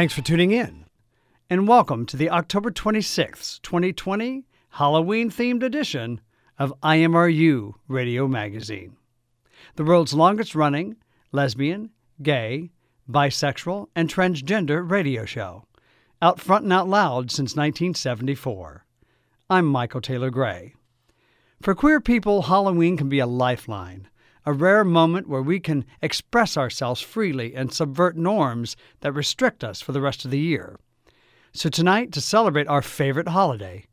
Thanks for tuning in, and welcome to the October 26th, 2020 Halloween themed edition of IMRU Radio Magazine, the world's longest running lesbian, gay, bisexual, and transgender radio show, out front and out loud since 1974. I'm Michael Taylor Gray. For queer people, Halloween can be a lifeline, a rare moment where we can express ourselves freely and subvert norms that restrict us for the rest of the year. So, tonight, to celebrate our favorite holiday,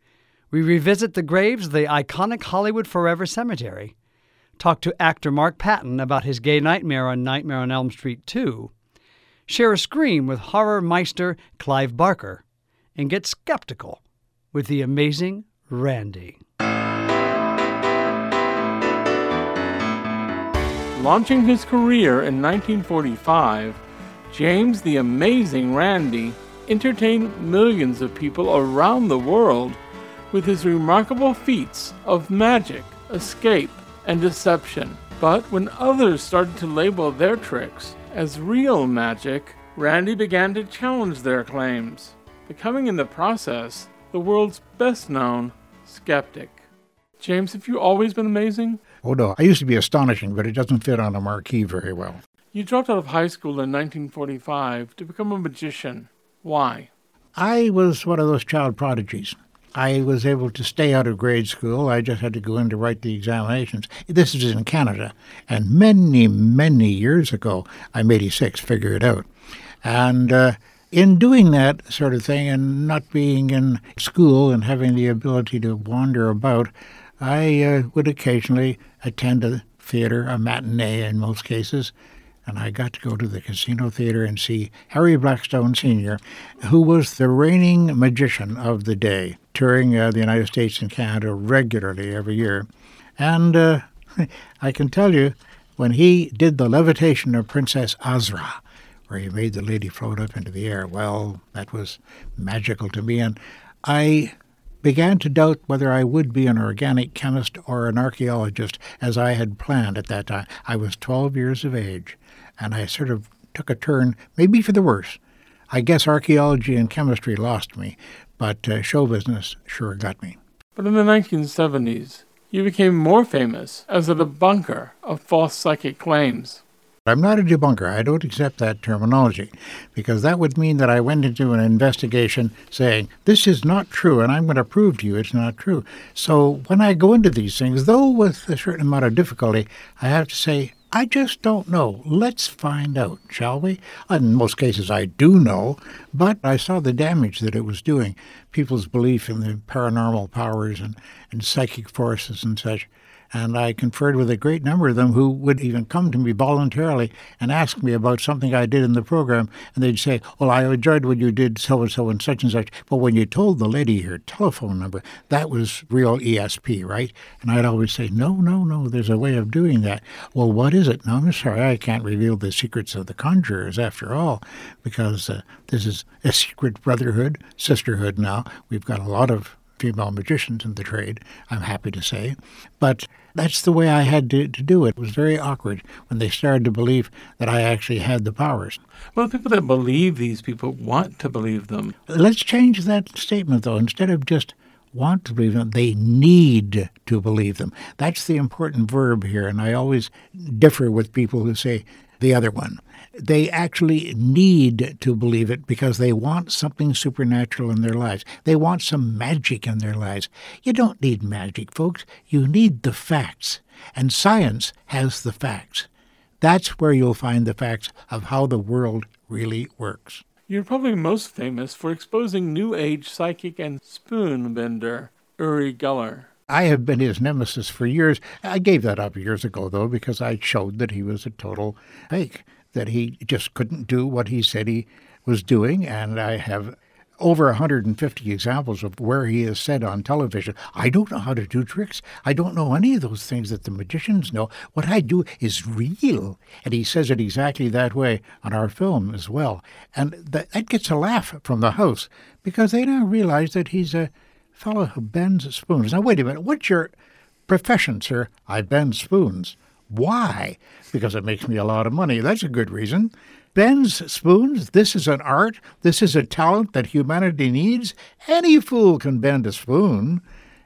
we revisit the graves of the iconic Hollywood Forever Cemetery, talk to actor Mark Patton about his gay nightmare on Nightmare on Elm Street 2, share a scream with horror meister Clive Barker, and get skeptical with the amazing Randi. Launching his career in 1945, James the Amazing Randi entertained millions of people around the world with his remarkable feats of magic, escape, and deception. But when others started to label their tricks as real magic, Randi began to challenge their claims, becoming in the process the world's best known skeptic. James, have you always been amazing? Oh no, I used to be astonishing, but it doesn't fit on a marquee very well. You dropped out of high school in 1945 to become a magician. Why? I was one of those child prodigies. I was able to stay out of grade school. I just had to go in to write the examinations. This is in Canada. And many, many years ago, I'm 86, figure it out. And uh, in doing that sort of thing and not being in school and having the ability to wander about, I uh, would occasionally attend a theater, a matinee in most cases, and I got to go to the Casino Theater and see Harry Blackstone Sr., who was the reigning magician of the day, touring uh, the United States and Canada regularly every year. And uh, I can tell you, when he did the levitation of Princess Azra, where he made the lady float up into the air, well, that was magical to me. And I began to doubt whether I would be an organic chemist or an archaeologist, as I had planned at that time. I was 12 years of age, and I sort of took a turn, maybe for the worse. I guess archaeology and chemistry lost me, but uh, show business sure got me. But in the 1970s, you became more famous as a debunker of false psychic claims. I'm not a debunker. I don't accept that terminology because that would mean that I went into an investigation saying, this is not true, and I'm going to prove to you it's not true. So when I go into these things, though with a certain amount of difficulty, I have to say, I just don't know. Let's find out, shall we? In most cases, I do know, but I saw the damage that it was doing. People's belief in the paranormal powers and, and psychic forces and such. And I conferred with a great number of them who would even come to me voluntarily and ask me about something I did in the program. And they'd say, Well, I enjoyed what you did, so and so and such and such. But when you told the lady your telephone number, that was real ESP, right? And I'd always say, No, no, no, there's a way of doing that. Well, what is it? No, I'm sorry, I can't reveal the secrets of the conjurers after all, because uh, this is a secret brotherhood, sisterhood now. We've got a lot of female magicians in the trade, I'm happy to say. But that's the way I had to, to do it. It was very awkward when they started to believe that I actually had the powers. Well, people that believe these people want to believe them. Let's change that statement, though. Instead of just want to believe them, they need to believe them. That's the important verb here. And I always differ with people who say, the other one. They actually need to believe it because they want something supernatural in their lives. They want some magic in their lives. You don't need magic, folks. You need the facts. And science has the facts. That's where you'll find the facts of how the world really works. You're probably most famous for exposing New Age psychic and spoon bender Uri Geller. I have been his nemesis for years. I gave that up years ago, though, because I showed that he was a total fake, that he just couldn't do what he said he was doing. And I have over 150 examples of where he has said on television, I don't know how to do tricks. I don't know any of those things that the magicians know. What I do is real. And he says it exactly that way on our film as well. And that, that gets a laugh from the house because they now realize that he's a fellow who bends spoons. Now, wait a minute. What's your profession, sir? I bend spoons. Why? Because it makes me a lot of money. That's a good reason. Bends spoons. This is an art. This is a talent that humanity needs. Any fool can bend a spoon.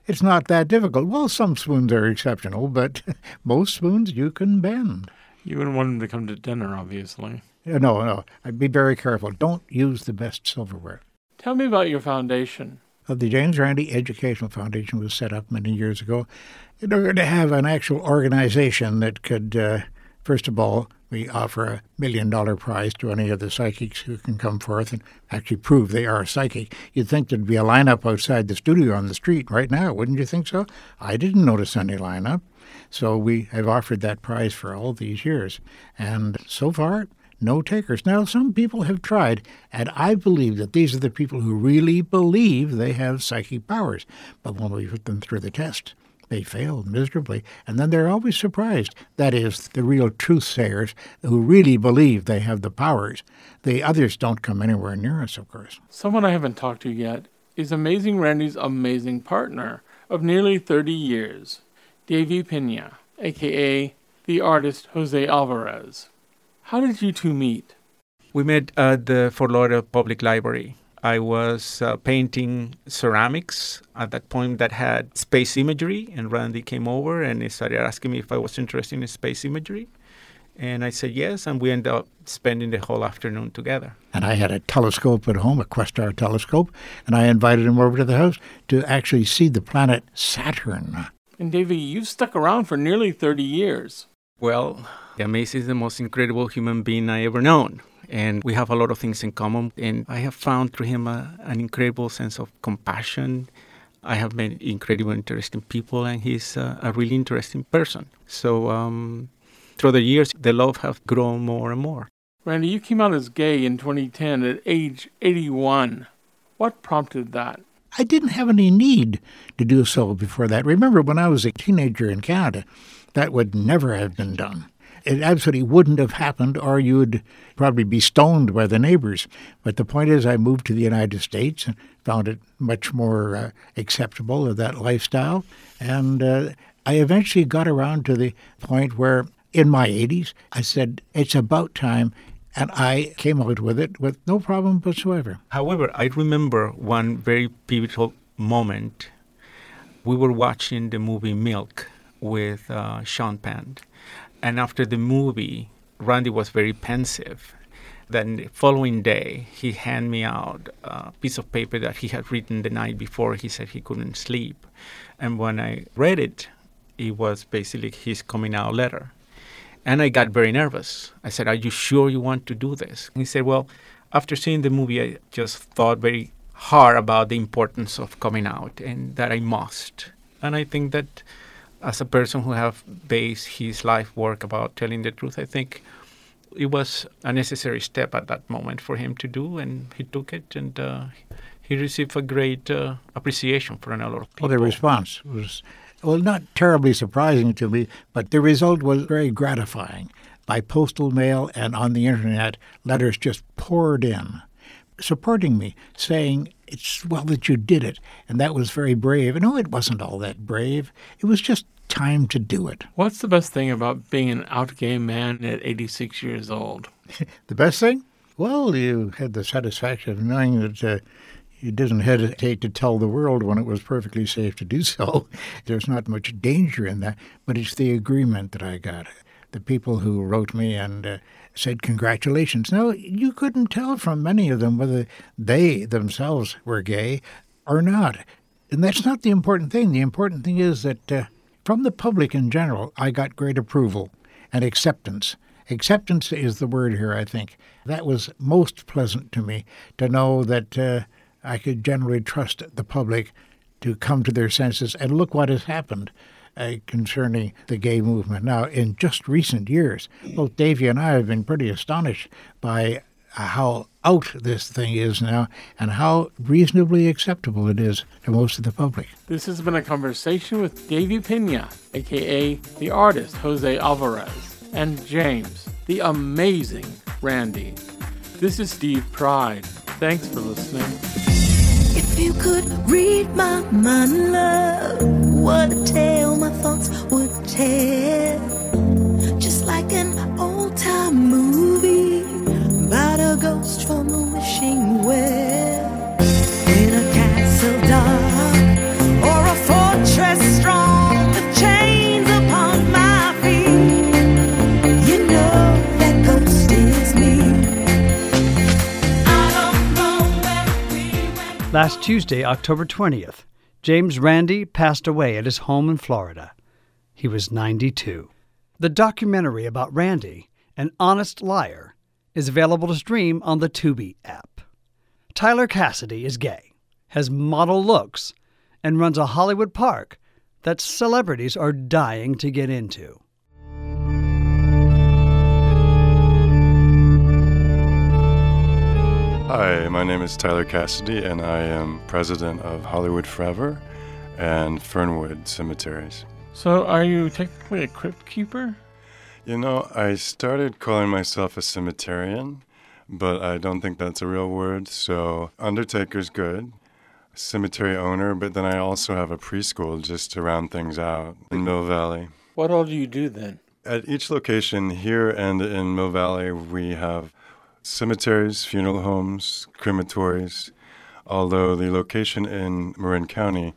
It's not that difficult. Well, some spoons are exceptional, but most spoons you can bend. You wouldn't want him to come to dinner, obviously. No, no. I'd be very careful. Don't use the best silverware. Tell me about your foundation. The James Randi Educational Foundation was set up many years ago in order to have an actual organization that could, uh, first of all, we offer a million dollar prize to any of the psychics who can come forth and actually prove they are a psychic. You'd think there'd be a lineup outside the studio on the street right now, wouldn't you think so? I didn't notice any lineup. So we have offered that prize for all these years. And so far, no takers. Now, some people have tried, and I believe that these are the people who really believe they have psychic powers. But when we put them through the test, they fail miserably. And then they're always surprised. That is, the real truth sayers who really believe they have the powers. The others don't come anywhere near us, of course. Someone I haven't talked to yet is Amazing Randi's amazing partner of nearly 30 years, Deyvi Pena, aka the artist Jose Alvarez. How did you two meet? We met at the Fort Lauderdale Public Library. I was uh, painting ceramics at that point that had space imagery, and Randi came over and he started asking me if I was interested in space imagery. And I said yes, and we ended up spending the whole afternoon together. And I had a telescope at home, a Questar telescope, and I invited him over to the house to actually see the planet Saturn. And Deyvi, you've stuck around for nearly 30 years. Well, Amaze is the most incredible human being I ever known. And we have a lot of things in common. And I have found through him a, an incredible sense of compassion. I have met incredible, interesting people, and he's a, a really interesting person. So, um, through the years, the love has grown more and more. Randi, you came out as gay in 2010 at age 81. What prompted that? I didn't have any need to do so before that. Remember, when I was a teenager in Canada, that would never have been done. It absolutely wouldn't have happened, or you'd probably be stoned by the neighbors. But the point is, I moved to the United States and found it much more uh, acceptable of that lifestyle. And uh, I eventually got around to the point where, in my 80s, I said, it's about time. And I came out with it with no problem whatsoever. However, I remember one very pivotal moment. We were watching the movie Milk with uh, Sean Penn. And after the movie, Randi was very pensive. Then the following day, he handed me out a piece of paper that he had written the night before. He said he couldn't sleep. And when I read it, it was basically his coming out letter. And I got very nervous. I said, Are you sure you want to do this? And he said, Well, after seeing the movie, I just thought very hard about the importance of coming out and that I must. And I think that as a person who have based his life work about telling the truth, I think it was a necessary step at that moment for him to do, and he took it, and uh, he received a great uh, appreciation from a lot of people. Well, the response was, well, not terribly surprising to me, but the result was very gratifying. By postal mail and on the internet, letters just poured in supporting me, saying, It's well that you did it. And that was very brave. No, it wasn't all that brave. It was just time to do it. What's the best thing about being an out gay man at 86 years old? the best thing? Well, you had the satisfaction of knowing that uh, you didn't hesitate to tell the world when it was perfectly safe to do so. There's not much danger in that, but it's the agreement that I got. the people who wrote me and uh, said congratulations. Now, you couldn't tell from many of them whether they themselves were gay or not. And that's not the important thing. The important thing is that uh, from the public in general, I got great approval and acceptance. Acceptance is the word here, I think. That was most pleasant to me to know that uh, I could generally trust the public to come to their senses and look what has happened uh, concerning the gay movement. Now, in just recent years, both Deyvi and I have been pretty astonished by how out this thing is now and how reasonably acceptable it is to most of the public. This has been a conversation with Deyvi Pena, aka the artist Jose Alvarez, and James, the amazing Randi. This is Steve Pride. Thanks for listening. If you could read my mind, love, what a tale Last Tuesday, October 20th, James Randi passed away at his home in Florida. He was 92. The documentary about Randi, An Honest Liar, is available to stream on the Tubi app. Tyler Cassity is gay, has model looks, and runs a Hollywood park that celebrities are dying to get into. Hi, my name is Tyler Cassity, and I am president of Hollywood Forever and Fernwood Cemeteries. So, are you technically a crypt keeper? You know, I started calling myself a cemeterian, but I don't think that's a real word, so undertaker's good. Cemetery owner, but then I also have a preschool just to round things out in Mill Valley. What all do you do then? At each location here and in Mill Valley, we have cemeteries, funeral homes, crematories. Although the location in Marin County,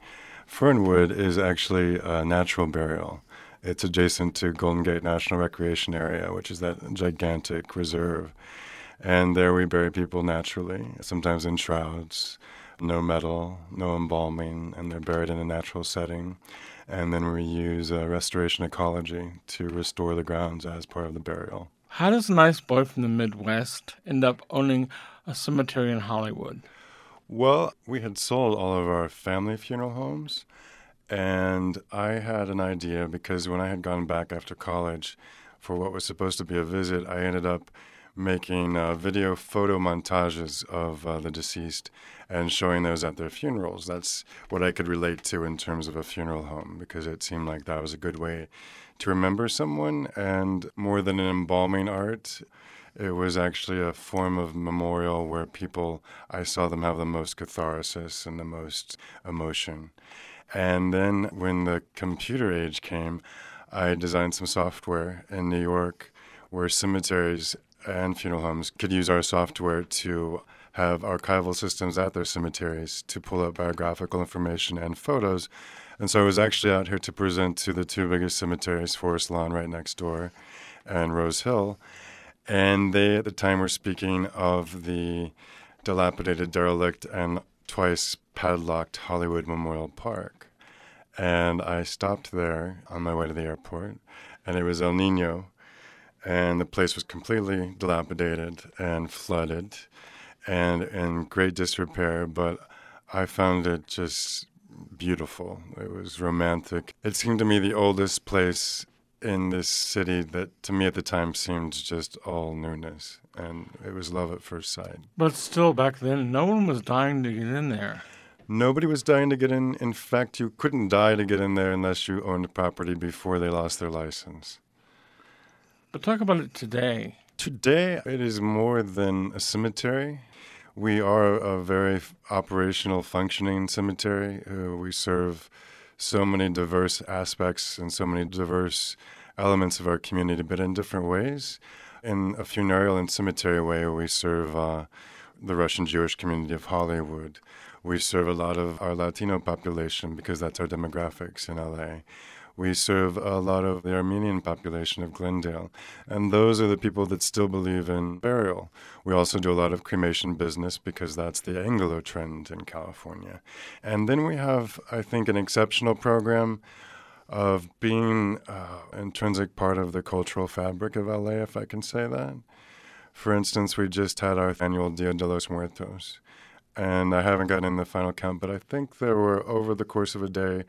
Fernwood, is actually a natural burial. It's adjacent to Golden Gate National Recreation Area, which is that gigantic reserve. And there we bury people naturally, sometimes in shrouds, no metal, no embalming, and they're buried in a natural setting. And then we use uh, restoration ecology to restore the grounds as part of the burial. How does a nice boy from the Midwest end up owning a cemetery in Hollywood? Well, we had sold all of our family funeral homes, and I had an idea because when I had gone back after college for what was supposed to be a visit, I ended up making uh, video photo montages of uh, the deceased and showing those at their funerals. That's what I could relate to in terms of a funeral home because it seemed like that was a good way to remember someone. And more than an embalming art, it was actually a form of memorial where people, I saw them have the most catharsis and the most emotion. And then when the computer age came, I designed some software in New York where cemeteries and funeral homes could use our software to have archival systems at their cemeteries to pull up biographical information and photos. And so I was actually out here to present to the two biggest cemeteries, Forest Lawn right next door and Rose Hill. And they at the time were speaking of the dilapidated, derelict, and twice padlocked Hollywood Memorial Park. And I stopped there on my way to the airport, and it was El Nino, and the place was completely dilapidated and flooded and in great disrepair, but I found it just beautiful. It was romantic. It seemed to me the oldest place in this city that to me at the time seemed just all newness and it was love at first sight. But still, back then, no one was dying to get in there. Nobody was dying to get in. In fact, you couldn't die to get in there unless you owned property before they lost their license. But talk about it today. Today, it is more than a cemetery. We are a very operational, functioning cemetery. Uh, we serve so many diverse aspects and so many diverse elements of our community, but in different ways. In a funereal and cemetery way, we serve uh, the Russian Jewish community of Hollywood. We serve a lot of our Latino population because that's our demographics in LA. We serve a lot of the Armenian population of Glendale, and those are the people that still believe in burial. We also do a lot of cremation business because that's the Anglo trend in California. And then we have, I think, an exceptional program of being uh, intrinsic part of the cultural fabric of LA, if I can say that. For instance, we just had our annual Dia de los Muertos, and I haven't gotten in the final count, but I think there were over the course of a day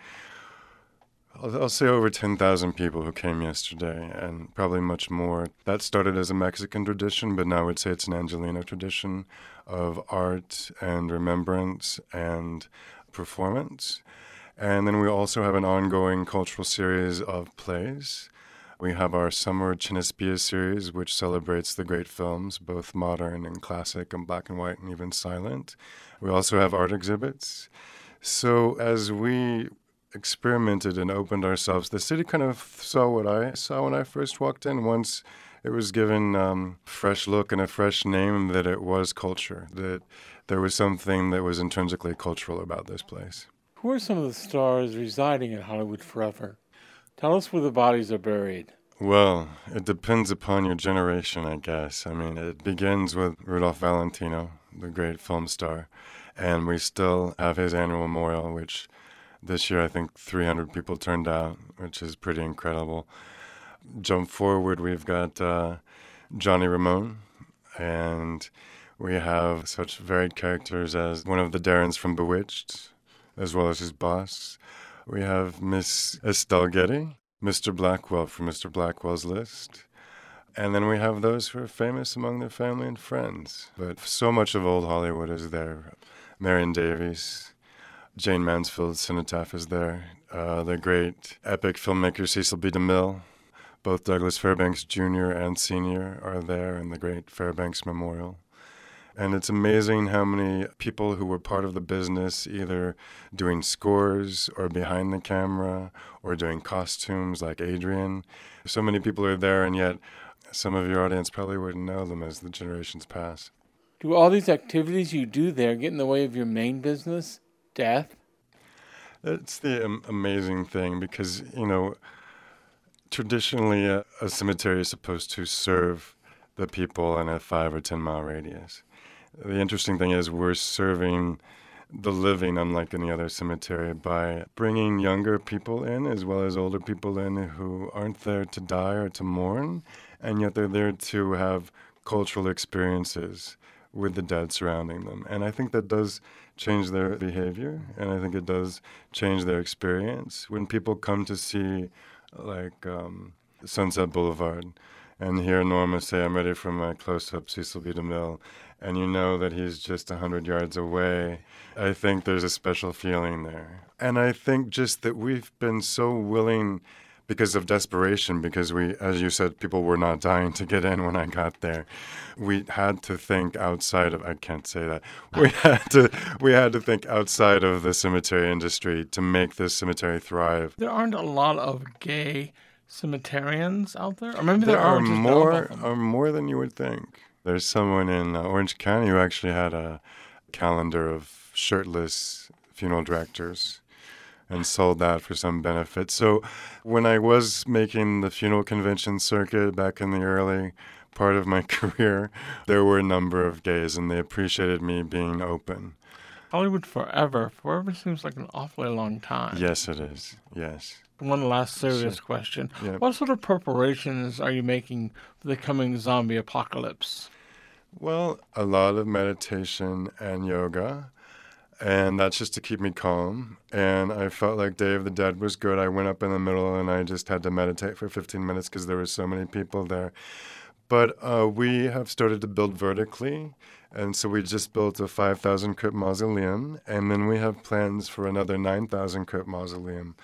I'll, say over 10,000 people who came yesterday, and probably much more. That started as a Mexican tradition, but now I would say it's an Angelino tradition of art and remembrance and performance. And then we also have an ongoing cultural series of plays. We have our Summer Cinespia series, which celebrates the great films, both modern and classic and black and white and even silent. We also have art exhibits. So as we experimented and opened ourselves, the city kind of saw what I saw when I first walked in. Once it was given um, fresh look and a fresh name, that it was culture, that there was something that was intrinsically cultural about this place. Who are some of the stars residing in Hollywood forever? Tell us where the bodies are buried. Well, it depends upon your generation, I guess. I mean, it begins with Rudolph Valentino, the great film star, and we still have his annual memorial, which this year, I think 300 people turned out, which is pretty incredible. Jump forward, we've got uh, Johnny Ramone, and we have such varied characters as one of the Darrens from Bewitched, as well as his boss. We have Miss Estelle Getty, Mr. Blackwell from Mr. Blackwell's List. And then we have those who are famous among their family and friends. But so much of old Hollywood is there. Marion Davies, Jayne Mansfield's cenotaph is there. Uh, the great epic filmmaker Cecil B. DeMille, both Douglas Fairbanks Jr. and Sr. are there in the great Fairbanks Memorial. And it's amazing how many people who were part of the business, either doing scores or behind the camera or doing costumes like Adrian. So many people are there, and yet some of your audience probably wouldn't know them as the generations pass. Do all these activities you do there get in the way of your main business? Death? It's the amazing thing because, you know, traditionally a, a, cemetery is supposed to serve the people in a five or 10 mile radius. The interesting thing is, we're serving the living, unlike any other cemetery, by bringing younger people in as well as older people in who aren't there to die or to mourn, and yet they're there to have cultural experiences with the dead surrounding them. And I think that does change their behavior, and I think it does change their experience. When people come to see, like, um, Sunset Boulevard, and hear Norma say, I'm ready for my close up Cecil B. DeMille, and you know that he's just 100 yards away, I think there's a special feeling there. And I think just that we've been so willing because of desperation, because we, as you said, people were not dying to get in when I got there. We had to think outside of, I can't say that. We had to, we had to think outside of the cemetery industry to make this cemetery thrive. There aren't a lot of gay cemeterians out there? Or maybe there, there are more, are more than you would think. There's someone in uh, Orange County who actually had a calendar of shirtless funeral directors and sold that for some benefit. So when I was making the funeral convention circuit back in the early part of my career, there were a number of gays and they appreciated me being open. Hollywood forever. Forever seems like an awfully long time. Yes, it is. Yes. One last serious question. What sort of preparations are you making for the coming zombie apocalypse? Well, a lot of meditation and yoga and that's just to keep me calm. And I felt like Day of the Dead was good. I went up in the middle and I just had to meditate for 15 minutes because there were so many people there. But uh, we have started to build vertically. And so we just built a 5,000 crypt mausoleum. And then we have plans for another 9,000 crypt mausoleum.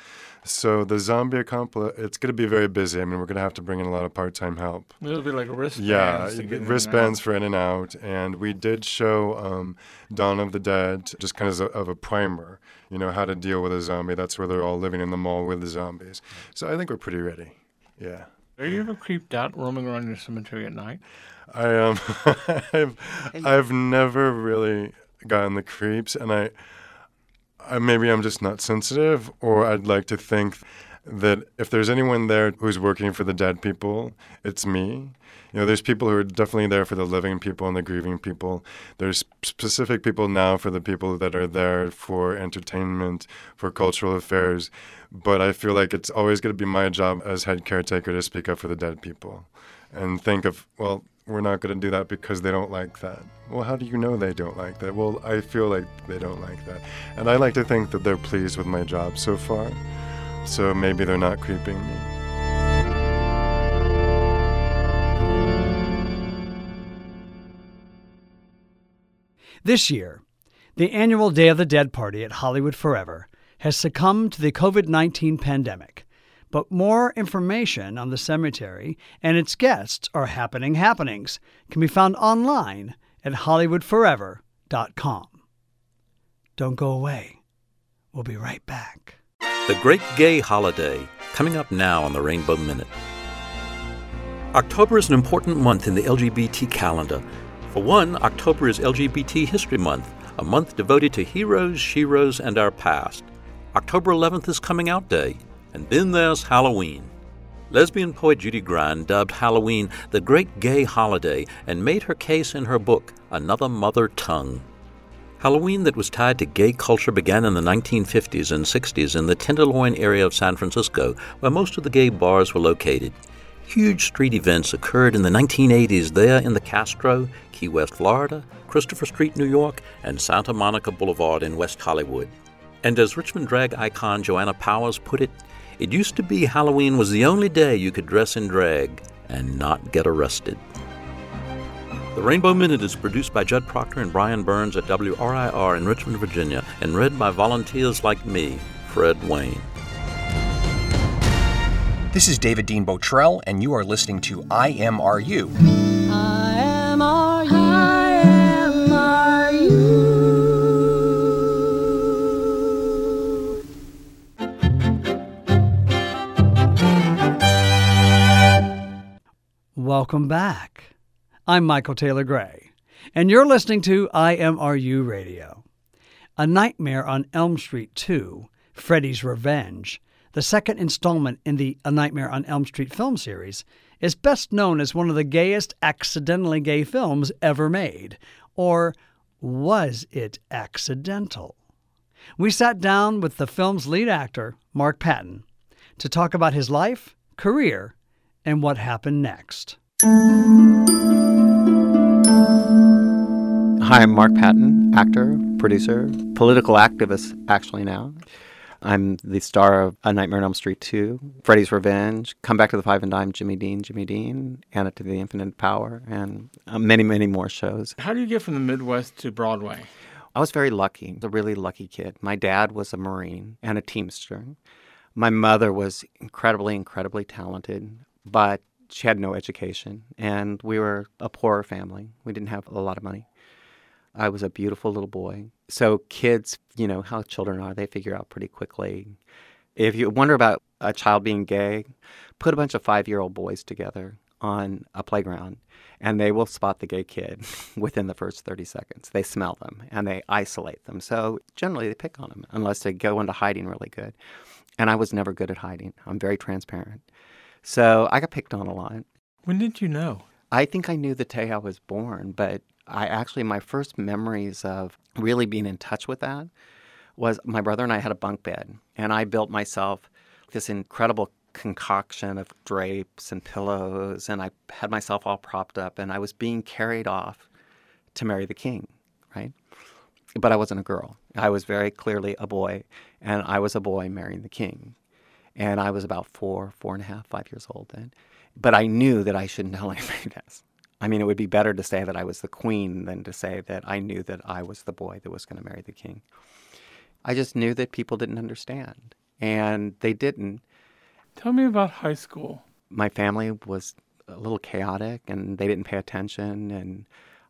So the zombie complex, it's going to be very busy. I mean, we're going to have to bring in a lot of part-time help. It'll be like wristbands. Yeah, wristbands for in and out. And we did show um, Dawn of the Dead, just kind of a, of a primer, you know, how to deal with a zombie. That's where they're all living in the mall with the zombies. So I think we're pretty ready. Yeah. Are you ever creeped out roaming around your cemetery at night? I um, I've, I've never really gotten the creeps, and I, I maybe I'm just not sensitive, or I'd like to think that if there's anyone there who's working for the dead people, it's me. You know, there's people who are definitely there for the living people and the grieving people. There's specific people now for the people that are there for entertainment, for cultural affairs. But I feel like it's always going to be my job as head caretaker to speak up for the dead people and think of, well, we're not going to do that because they don't like that. Well, how do you know they don't like that? Well, I feel like they don't like that. And I like to think that they're pleased with my job so far. So maybe they're not creeping me. This year, the annual Day of the Dead party at Hollywood Forever has succumbed to the COVID 19 pandemic. But more information on the cemetery and its guests or happening happenings can be found online at HollywoodForever.com. Don't go away. We'll be right back. The Great Gay Holiday, coming up now on the Rainbow Minute. October is an important month in the LGBT calendar. For one, October is LGBT History Month, a month devoted to heroes, sheroes, and our past. October 11th is Coming Out Day, and then there's Halloween. Lesbian poet Judy Grahn dubbed Halloween the great gay holiday and made her case in her book, Another Mother Tongue. Halloween that was tied to gay culture began in the 1950s and 60s in the Tenderloin area of San Francisco, where most of the gay bars were located. Huge street events occurred in the 1980s there in the Castro, Key West, Florida, Christopher Street, New York, and Santa Monica Boulevard in West Hollywood. And as Richmond drag icon Joanna Powers put it, it used to be Halloween was the only day you could dress in drag and not get arrested. The Rainbow Minute is produced by Judd Proctor and Brian Burns at WRIR in Richmond, Virginia, and read by volunteers like me, Fred Wayne. This is David Dean Bottrell, and you are listening to IMRU. Welcome back. I'm Michael Taylor Gray, and you're listening to IMRU Radio. A Nightmare on Elm Street 2, Freddy's Revenge, the second installment in the A Nightmare on Elm Street film series, is best known as one of the gayest accidentally gay films ever made. Or was it accidental? We sat down with the film's lead actor, Mark Patton, to talk about his life, career, and what happened next. Hi, I'm Mark Patton, actor, producer, political activist, actually now. I'm the star of A Nightmare on Elm Street 2, Freddy's Revenge, Come Back to the Five and Dime, Jimmy Dean, Jimmy Dean, Anna to the Infinite Power, and uh, many, many more shows. How do you get from the Midwest to Broadway? I was very lucky, a really lucky kid. My dad was a Marine and a Teamster. My mother was incredibly, incredibly talented, but she had no education, and we were a poor family. We didn't have a lot of money. I was a beautiful little boy. So kids, you know how children are, they figure out pretty quickly. If you wonder about a child being gay, put a bunch of five year old boys together on a playground and they will spot the gay kid within the first 30 seconds. They smell them and they isolate them. So generally they pick on them unless they go into hiding really good. And I was never good at hiding. I'm very transparent. So I got picked on a lot. When did you know? I think I knew the day I was born, but I actually, my first memories of really being in touch with that was my brother and I had a bunk bed, and I built myself this incredible concoction of drapes and pillows, and I had myself all propped up, and I was being carried off to marry the king, right? But I wasn't a girl. I was very clearly a boy, and I was a boy marrying the king. And I was about four, four and a half, five years old then. But I knew that I shouldn't tell anybody this. I mean, it would be better to say that I was the queen than to say that I knew that I was the boy that was going to marry the king. I just knew that people didn't understand, and they didn't. Tell me about high school. My family was a little chaotic, and they didn't pay attention, and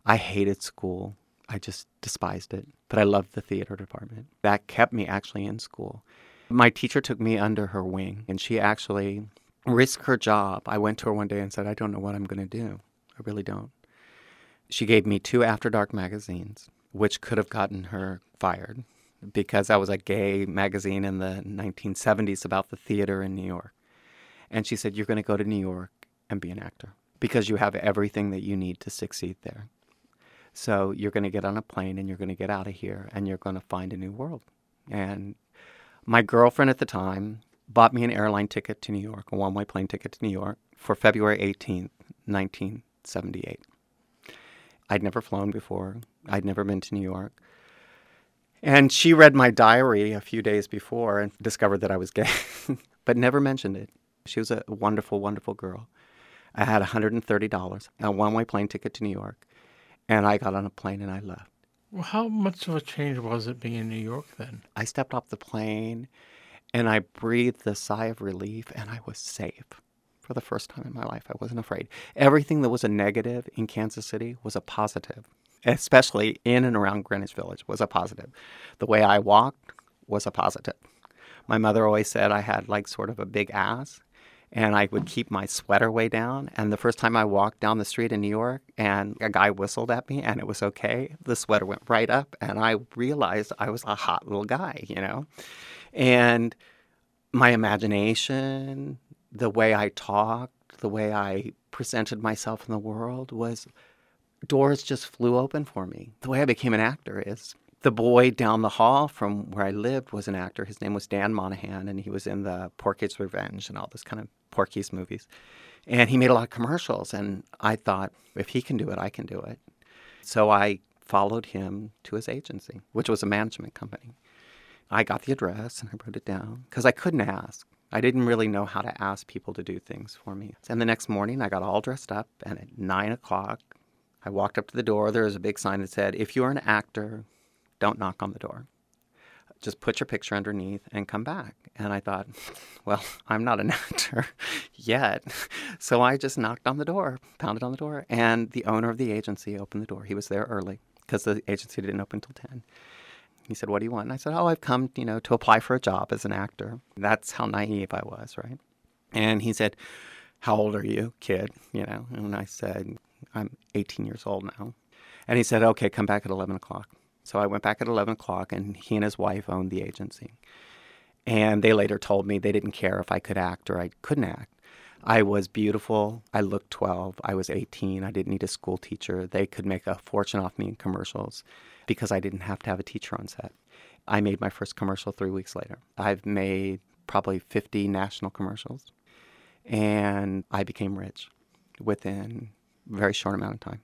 I hated school. I just despised it, but I loved the theater department. That kept me actually in school. My teacher took me under her wing, and she actually risked her job. I went to her one day and said, I don't know what I'm going to do. I really don't. She gave me two After Dark magazines, which could have gotten her fired. because that was a gay magazine in the 1970s about the theater in New York. And she said, You're going to go to New York and be an actor because you have everything that you need to succeed there. So you're going to get on a plane and you're going to get out of here and you're going to find a new world. And my girlfriend at the time bought me an airline ticket to New York, a one way plane ticket to New York for February 18th, 1978. I'd never flown before, I'd never been to New York. And she read my diary a few days before and discovered that I was gay, but never mentioned it. She was a wonderful, wonderful girl. I had $130, a one way plane ticket to New York, and I got on a plane and I left. Well, how much of a change was it being in New York then? I stepped off the plane and I breathed a sigh of relief and I was safe. For the first time in my life, I wasn't afraid. Everything that was a negative in Kansas City was a positive, especially in and around Greenwich Village was a positive. The way I walked was a positive. My mother always said I had like sort of a big ass and I would keep my sweater way down. And the first time I walked down the street in New York and a guy whistled at me and it was okay, the sweater went right up and I realized I was a hot little guy, you know? And my imagination, the way I talked, the way I presented myself in the world was doors just flew open for me. The way I became an actor is the boy down the hall from where I lived was an actor. His name was Dan Monahan, and he was in the Porky's Revenge and all this kind of Porky's movies. And he made a lot of commercials, and I thought, if he can do it, I can do it. So I followed him to his agency, which was a management company. I got the address and I wrote it down because I couldn't ask. I didn't really know how to ask people to do things for me. And the next morning, I got all dressed up, and at nine o'clock, I walked up to the door. There was a big sign that said, If you're an actor, don't knock on the door. Just put your picture underneath and come back. And I thought, well, I'm not an actor yet. So I just knocked on the door, pounded on the door, and the owner of the agency opened the door. He was there early because the agency didn't open until 10. He said, What do you want? And I said, Oh, I've come, you know, to apply for a job as an actor. That's how naive I was, right? And he said, How old are you, kid? You know, and I said, I'm 18 years old now. And he said, Okay, come back at 11 o'clock. So I went back at 11 o'clock, and he and his wife owned the agency. And they later told me they didn't care if I could act or I couldn't act. I was beautiful. I looked 12. I was 18. I didn't need a school teacher. They could make a fortune off me in commercials because I didn't have to have a teacher on set. I made my first commercial three weeks later. I've made probably 50 national commercials, and I became rich within a very short amount of time.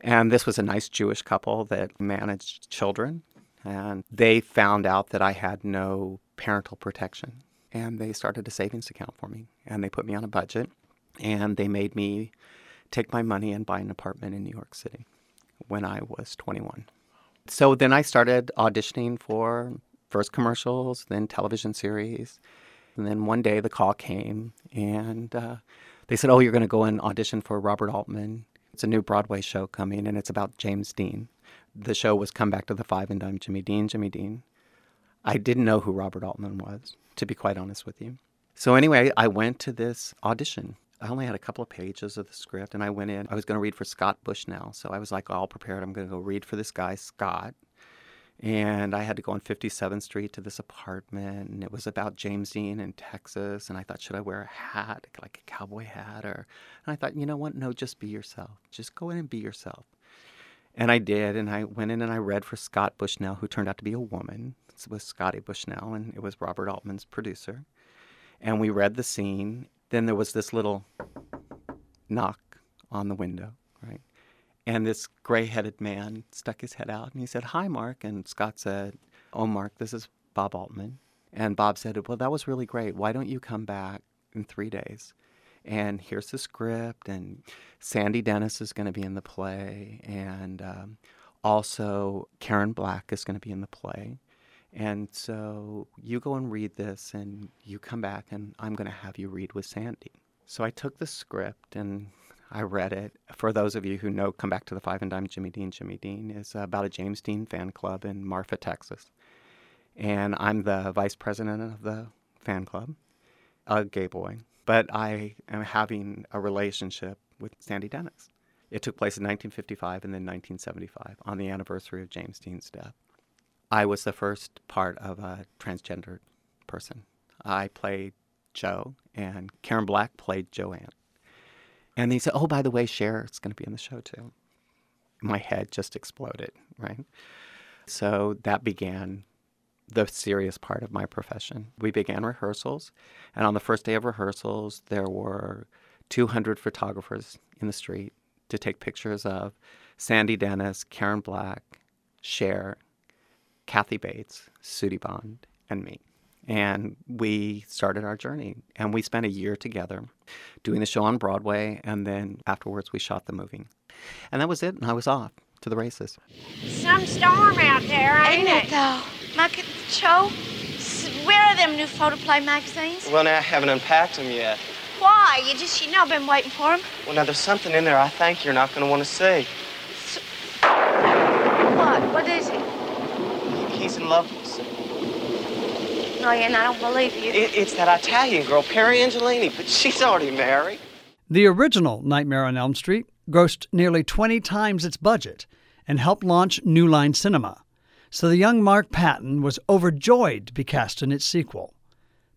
And this was a nice Jewish couple that managed children, and they found out that I had no parental protection. And they started a savings account for me, and they put me on a budget, and they made me take my money and buy an apartment in New York City when I was 21. So then I started auditioning for first commercials, then television series. And then one day the call came and uh, they said, Oh, you're going to go and audition for Robert Altman. It's a new Broadway show coming and it's about James Dean. The show was Come Back to the Five and Dime Jimmy Dean, Jimmy Dean. I didn't know who Robert Altman was, to be quite honest with you. So anyway, I went to this audition I only had a couple of pages of the script, and I went in. I was going to read for Scott Bushnell, so I was like all prepared. I'm going to go read for this guy, Scott. And I had to go on 57th Street to this apartment, and it was about James Dean in Texas. And I thought, should I wear a hat, like a cowboy hat? Or, and I thought, you know what? No, just be yourself. Just go in and be yourself. And I did, and I went in and I read for Scott Bushnell, who turned out to be a woman. It was Scotty Bushnell, and it was Robert Altman's producer. And we read the scene, then there was this little knock on the window, right? And this gray headed man stuck his head out and he said, Hi, Mark. And Scott said, Oh, Mark, this is Bob Altman. And Bob said, Well, that was really great. Why don't you come back in three days? And here's the script, and Sandy Dennis is going to be in the play, and um, also Karen Black is going to be in the play. And so you go and read this, and you come back, and I'm going to have you read with Sandy. So I took the script and I read it. For those of you who know, come back to the Five and Dime Jimmy Dean. Jimmy Dean is about a James Dean fan club in Marfa, Texas. And I'm the vice president of the fan club, a gay boy. But I am having a relationship with Sandy Dennis. It took place in 1955 and then 1975 on the anniversary of James Dean's death. I was the first part of a transgender person. I played Joe, and Karen Black played Joanne. And he said, "Oh, by the way, Cher's going to be in the show too." My head just exploded, right? So that began the serious part of my profession. We began rehearsals, and on the first day of rehearsals, there were 200 photographers in the street to take pictures of Sandy Dennis, Karen Black, Cher, Kathy Bates, Sudie Bond, and me. And we started our journey, and we spent a year together doing the show on Broadway, and then afterwards we shot the movie. And that was it, and I was off to the races. Some storm out there, ain't, Ain't it though? Look at the show. Where are them new photoplay magazines? Well, now I haven't unpacked them yet. Why? You just, you know, been waiting for them. Well, now there's something in there I think you're not going to want to see. What? What is it? He's in love with Sue. No, and I don't believe you. It, it's that Italian girl, Pier Angeli, but she's already married. The original Nightmare on Elm Street grossed nearly 20 times its budget and helped launch New Line Cinema. So the young Mark Patton was overjoyed to be cast in its sequel.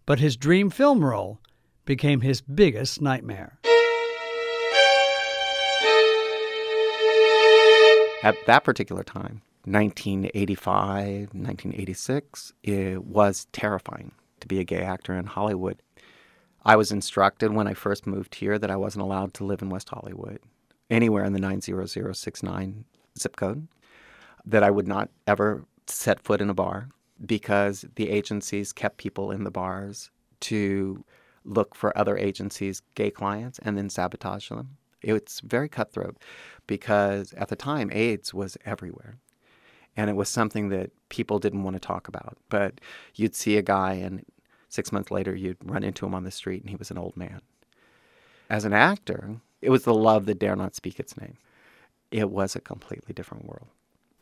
But his dream film role became his biggest nightmare. At that particular time, 1985, 1986, it was terrifying to be a gay actor in Hollywood. I was instructed when I first moved here that I wasn't allowed to live in West Hollywood, anywhere in the 90069 zip code, that I would not ever set foot in a bar because the agencies kept people in the bars to look for other agencies' gay clients and then sabotage them. It's very cutthroat because at the time, AIDS was everywhere. And it was something that people didn't want to talk about. But you'd see a guy, and six months later, you'd run into him on the street, and he was an old man. As an actor, it was the love that dare not speak its name. It was a completely different world.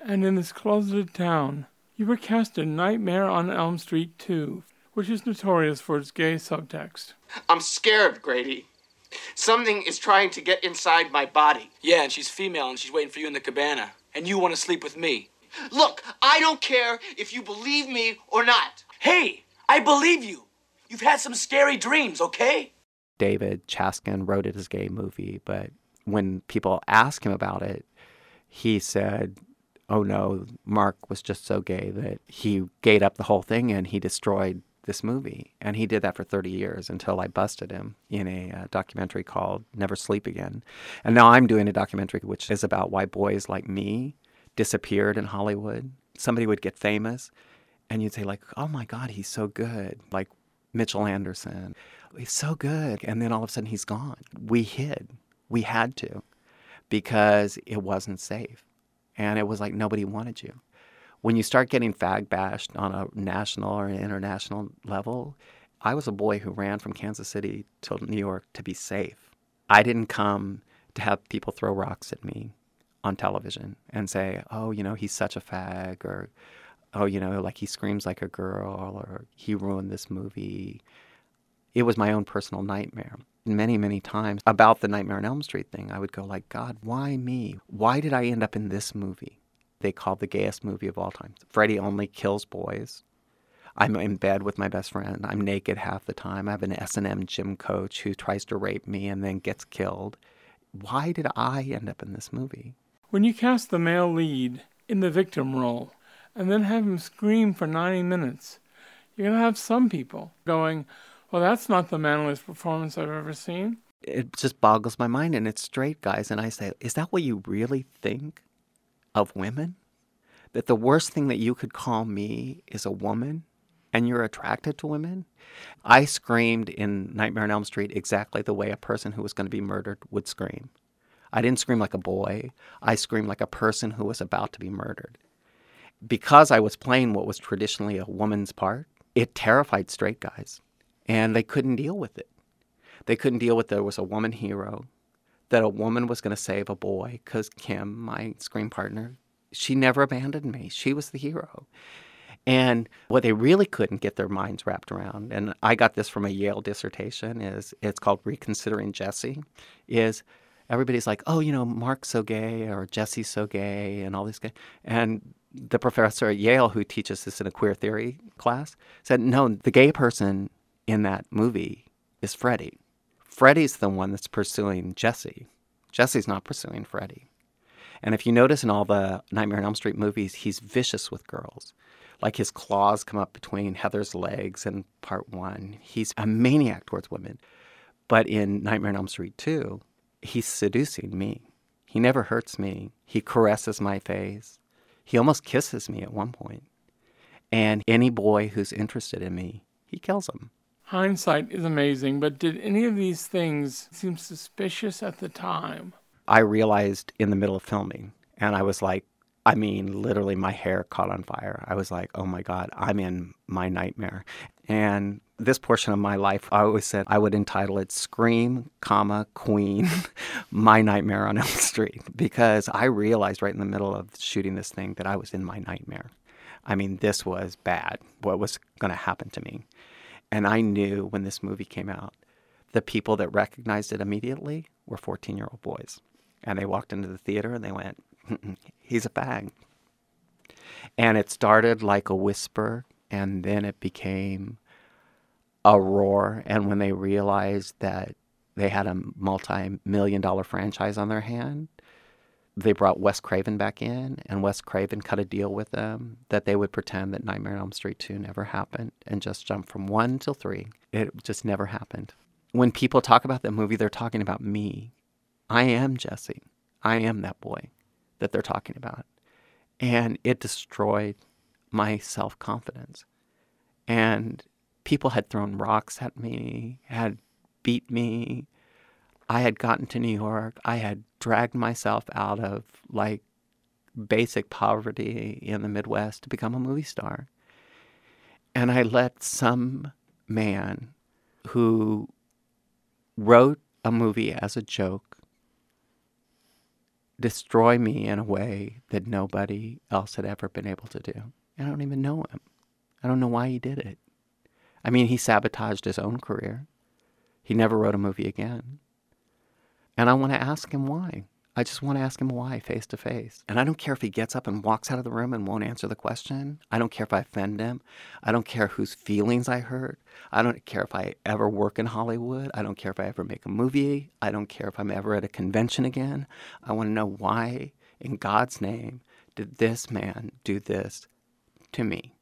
And in this closeted town, you were cast in Nightmare on Elm Street 2, which is notorious for its gay subtext. I'm scared, Grady. Something is trying to get inside my body. Yeah, and she's female and she's waiting for you in the cabana. And you want to sleep with me. Look, I don't care if you believe me or not. Hey, I believe you. You've had some scary dreams, okay? David Chaskin wrote it as a gay movie, but when people asked him about it, he said, Oh no, Mark was just so gay that he gayed up the whole thing and he destroyed this movie. And he did that for 30 years until I busted him in a uh, documentary called Never Sleep Again. And now I'm doing a documentary which is about why boys like me disappeared in Hollywood. Somebody would get famous and you'd say like, "Oh my god, he's so good." Like Mitchell Anderson. He's so good. And then all of a sudden he's gone. We hid. We had to because it wasn't safe. And it was like nobody wanted you. When you start getting fag bashed on a national or an international level, I was a boy who ran from Kansas City to New York to be safe. I didn't come to have people throw rocks at me on television and say, oh, you know, he's such a fag, or oh, you know, like he screams like a girl, or he ruined this movie. It was my own personal nightmare. Many, many times about the Nightmare on Elm Street thing, I would go like, God, why me? Why did I end up in this movie? They called the gayest movie of all time. Freddie only kills boys. I'm in bed with my best friend. I'm naked half the time. I have an S&M gym coach who tries to rape me and then gets killed. Why did I end up in this movie? When you cast the male lead in the victim role and then have him scream for 90 minutes, you're going to have some people going, well, that's not the manliest performance I've ever seen. It just boggles my mind, and it's straight guys. And I say, is that what you really think of women? That the worst thing that you could call me is a woman? and you're attracted to women. I screamed in Nightmare on Elm Street exactly the way a person who was going to be murdered would scream. I didn't scream like a boy, I screamed like a person who was about to be murdered. Because I was playing what was traditionally a woman's part, it terrified straight guys, and they couldn't deal with it. They couldn't deal with there was a woman hero, that a woman was going to save a boy, because Kim, my screen partner, she never abandoned me. She was the hero. And what they really couldn't get their minds wrapped around, and I got this from a Yale dissertation, is it's called Reconsidering Jesse, is everybody's like, oh, you know, Mark's so gay or Jesse's so gay and all this gay. And the professor at Yale who teaches this in a queer theory class said, no, the gay person in that movie is Freddie. Freddie's the one that's pursuing Jesse. Jesse's not pursuing Freddie. And if you notice in all the Nightmare on Elm Street movies, he's vicious with girls. Like his claws come up between Heather's legs in part one. He's a maniac towards women. But in Nightmare on Elm Street 2, he's seducing me. He never hurts me. He caresses my face. He almost kisses me at one point. And any boy who's interested in me, he kills him. Hindsight is amazing, but did any of these things seem suspicious at the time? I realized in the middle of filming, and I was like, I mean, literally, my hair caught on fire. I was like, oh my God, I'm in my nightmare. And this portion of my life, I always said I would entitle it Scream, comma, Queen, My Nightmare on Elm Street, because I realized right in the middle of shooting this thing that I was in my nightmare. I mean, this was bad, what was going to happen to me. And I knew when this movie came out, the people that recognized it immediately were 14 year old boys. And they walked into the theater and they went, he's a fag. And it started like a whisper, and then it became a roar. And when they realized that they had a multi million dollar franchise on their hand, they brought Wes Craven back in, and Wes Craven cut a deal with them that they would pretend that Nightmare on Elm Street 2 never happened and just jump from one till three. It just never happened. When people talk about that movie, they're talking about me. I am Jesse. I am that boy that they're talking about. And it destroyed my self confidence. And people had thrown rocks at me, had beat me. I had gotten to New York. I had dragged myself out of like basic poverty in the Midwest to become a movie star. And I let some man who wrote a movie as a joke destroy me in a way that nobody else had ever been able to do. I don't even know him. I don't know why he did it. I mean, he sabotaged his own career. He never wrote a movie again. And I want to ask him why. I just want to ask him why face to face. And I don't care if he gets up and walks out of the room and won't answer the question. I don't care if I offend him. I don't care whose feelings I hurt. I don't care if I ever work in Hollywood. I don't care if I ever make a movie. I don't care if I'm ever at a convention again. I want to know why, in God's name, did this man do this to me?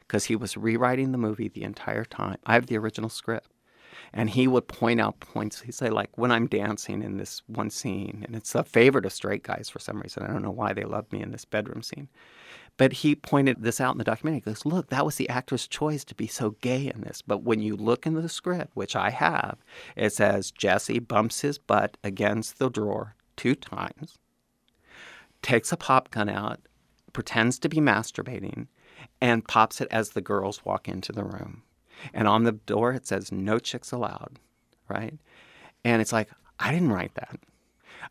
Because he was rewriting the movie the entire time. I have the original script and he would point out points. He'd say, like, when I'm dancing in this one scene, and it's a favorite of straight guys for some reason. I don't know why they love me in this bedroom scene. But he pointed this out in the documentary. He goes, Look, that was the actor's choice to be so gay in this. But when you look into the script, which I have, it says Jesse bumps his butt against the drawer two times, takes a pop gun out, pretends to be masturbating, and pops it as the girls walk into the room. And on the door, it says, no chicks allowed, right? And it's like, I didn't write that.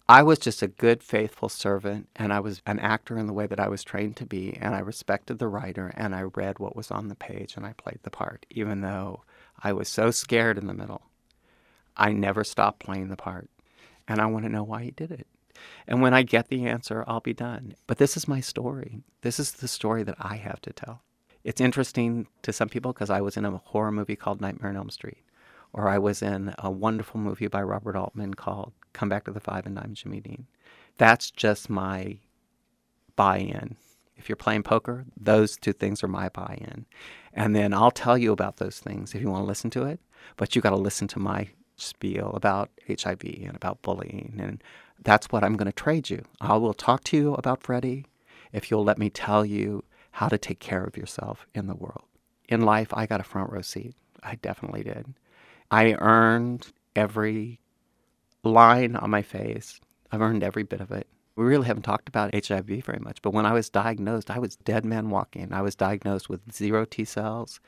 I was just a good, faithful servant, and I was an actor in the way that I was trained to be, and I respected the writer, and I read what was on the page, and I played the part, even though I was so scared in the middle. I never stopped playing the part, and I want to know why he did it. And when I get the answer, I'll be done. But this is my story. This is the story that I have to tell. It's interesting to some people because I was in a horror movie called Nightmare on Elm Street, or I was in a wonderful movie by Robert Altman called Come Back to the Five and Dime Jimmy Dean. That's just my buy in. If you're playing poker, those two things are my buy in. And then I'll tell you about those things if you want to listen to it, but you got to listen to my spiel about HIV and about bullying. And that's what I'm going to trade you. Mm-hmm. I will talk to you about Freddie if you'll let me tell you how to take care of yourself in the world. In life, I got a front row seat. I definitely did. I earned every line on my face. I've earned every bit of it. We really haven't talked about HIV very much, but when I was diagnosed, I was dead man walking. I was diagnosed with zero T cells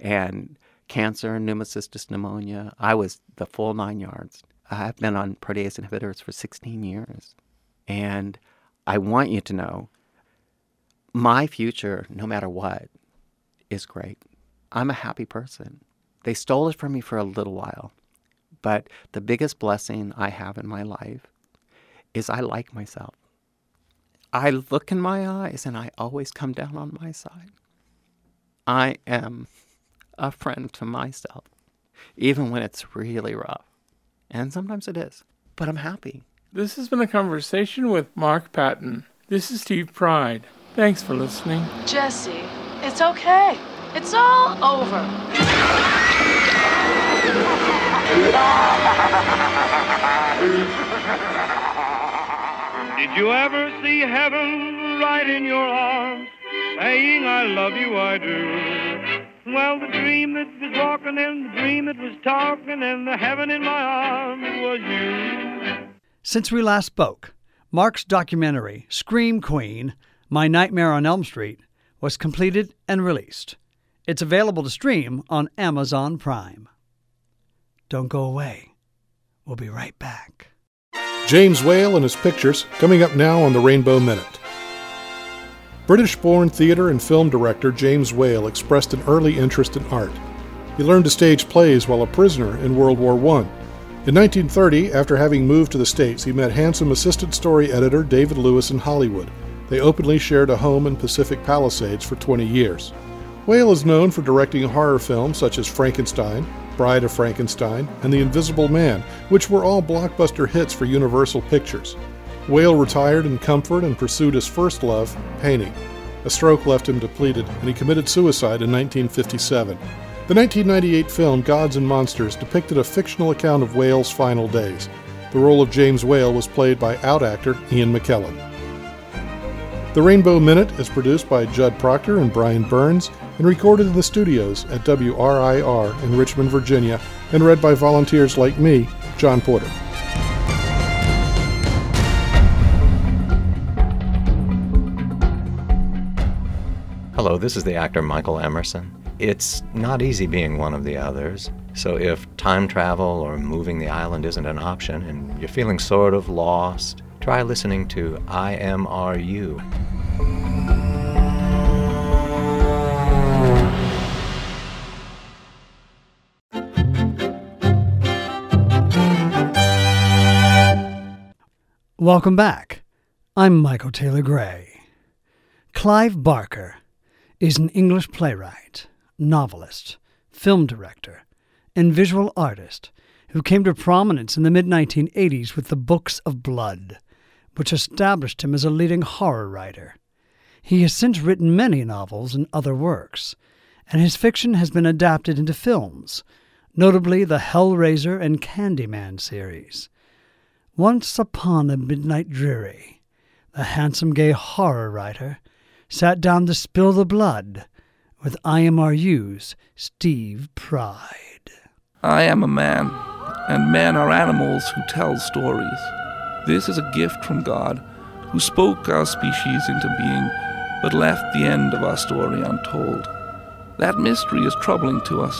and cancer, pneumocystis pneumonia. I was the full nine yards. I've been on protease inhibitors for 16 years. And I want you to know my future, no matter what, is great. I'm a happy person. They stole it from me for a little while, but the biggest blessing I have in my life is I like myself. I look in my eyes and I always come down on my side. I am a friend to myself, even when it's really rough. And sometimes it is, but I'm happy. This has been a conversation with Mark Patton. This is Steve Pride. Thanks for listening. Jesse, it's okay. It's all over. Did you ever see heaven right in your arms, saying, I love you, I do? Well, the dream that was walking and the dream that was talking and the heaven in my arms was you. Since we last spoke, Mark's documentary, Scream Queen My Nightmare on Elm Street, was completed and released. It's available to stream on Amazon Prime. Don't go away. We'll be right back. James Whale and his pictures coming up now on the Rainbow Minute. British born theater and film director James Whale expressed an early interest in art. He learned to stage plays while a prisoner in World War I. In 1930, after having moved to the States, he met handsome assistant story editor David Lewis in Hollywood. They openly shared a home in Pacific Palisades for 20 years. Whale is known for directing horror films such as Frankenstein, Bride of Frankenstein, and The Invisible Man, which were all blockbuster hits for Universal Pictures. Whale retired in comfort and pursued his first love, painting. A stroke left him depleted, and he committed suicide in 1957. The 1998 film Gods and Monsters depicted a fictional account of Whale's final days. The role of James Whale was played by out actor Ian McKellen. The Rainbow Minute is produced by Judd Proctor and Brian Burns and recorded in the studios at WRIR in Richmond, Virginia, and read by volunteers like me, John Porter. Hello, this is the actor Michael Emerson. It's not easy being one of the others. So if time travel or moving the island isn't an option and you're feeling sort of lost, try listening to IMRU. Welcome back. I'm Michael Taylor Gray. Clive Barker is an English playwright, novelist, film director, and visual artist who came to prominence in the mid 1980s with the Books of Blood, which established him as a leading horror writer. He has since written many novels and other works, and his fiction has been adapted into films, notably the Hellraiser and Candyman series. Once upon a midnight dreary, the handsome gay horror writer sat down to spill the blood with IMRU's Steve Pride. I am a man, and men are animals who tell stories. This is a gift from God, who spoke our species into being, but left the end of our story untold. That mystery is troubling to us.